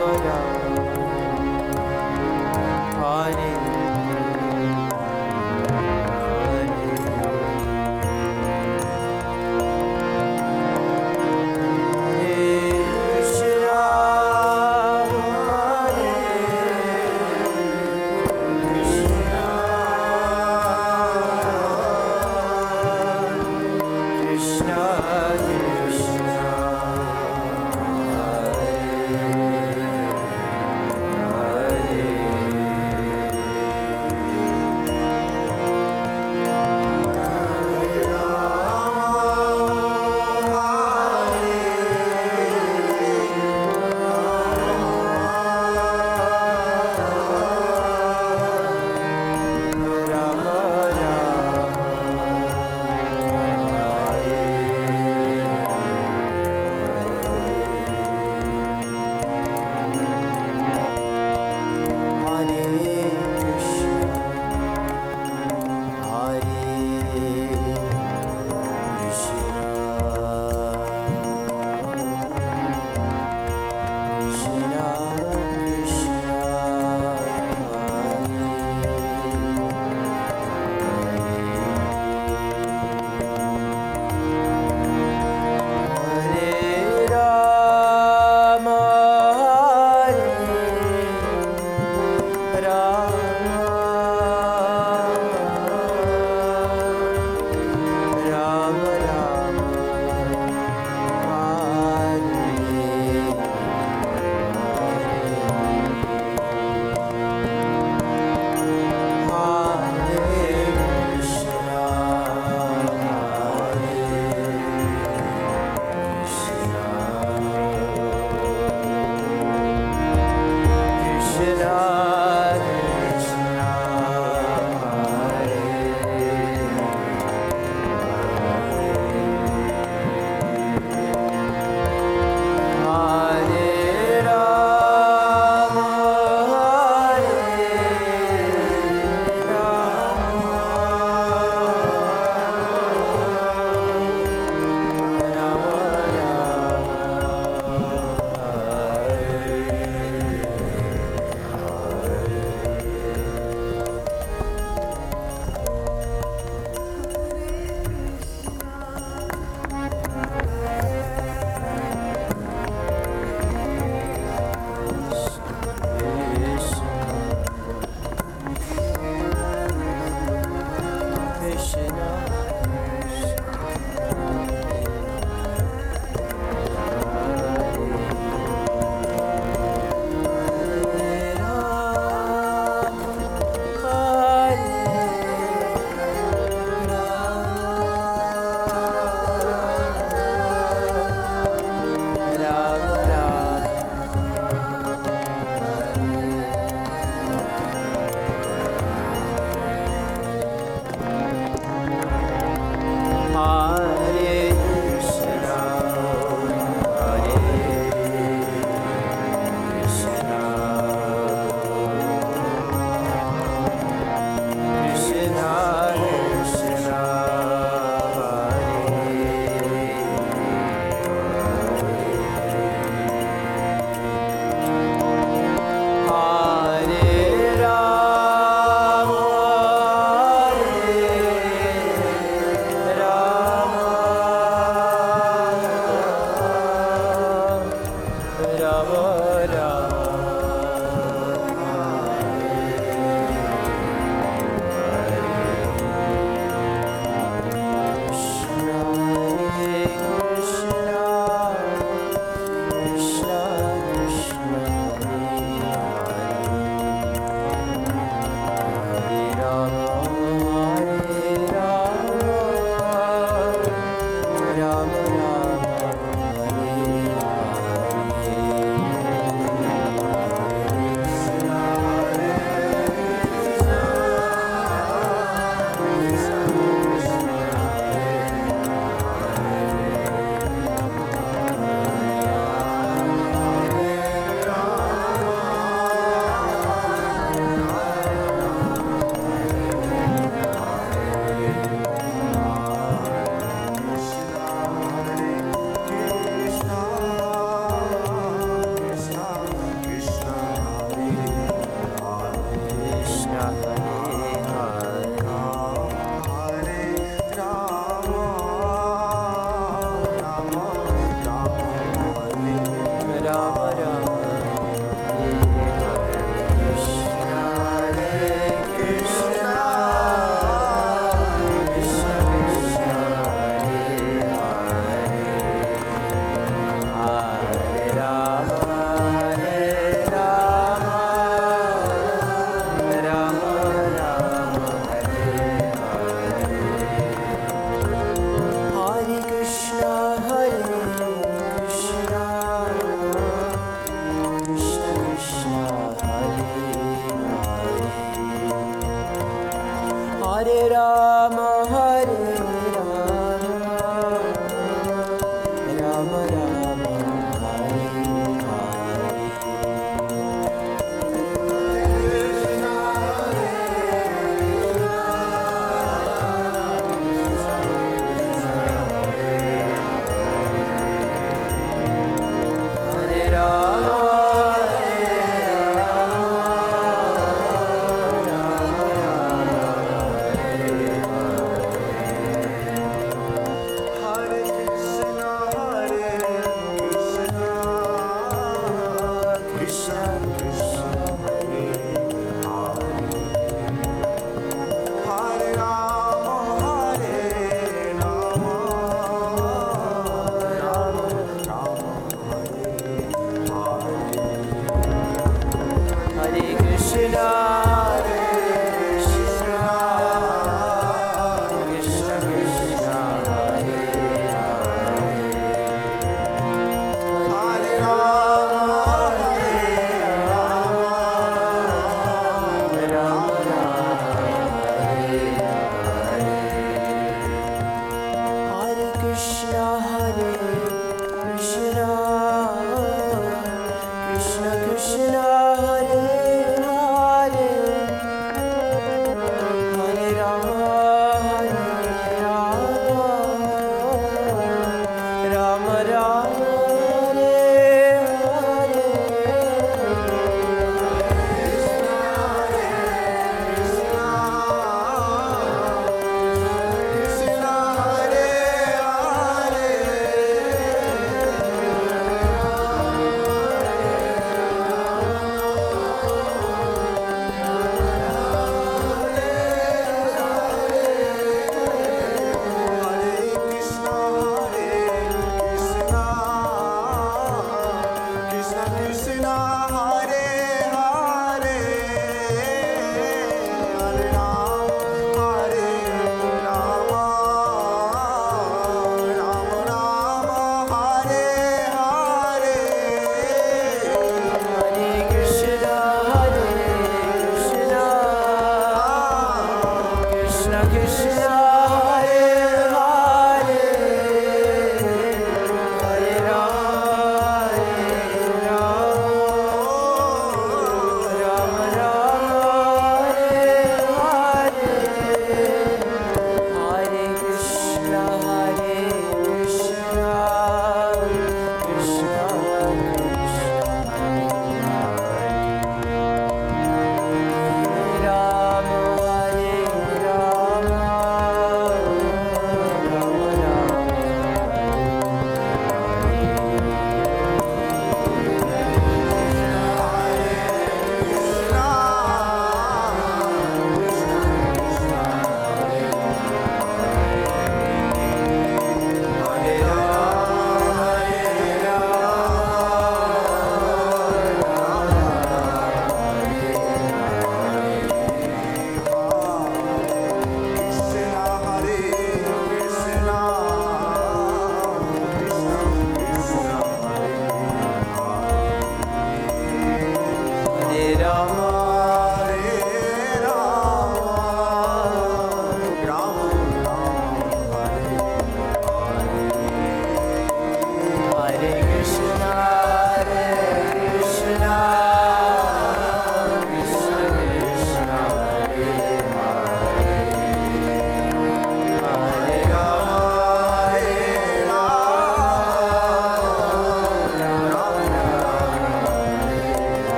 my God.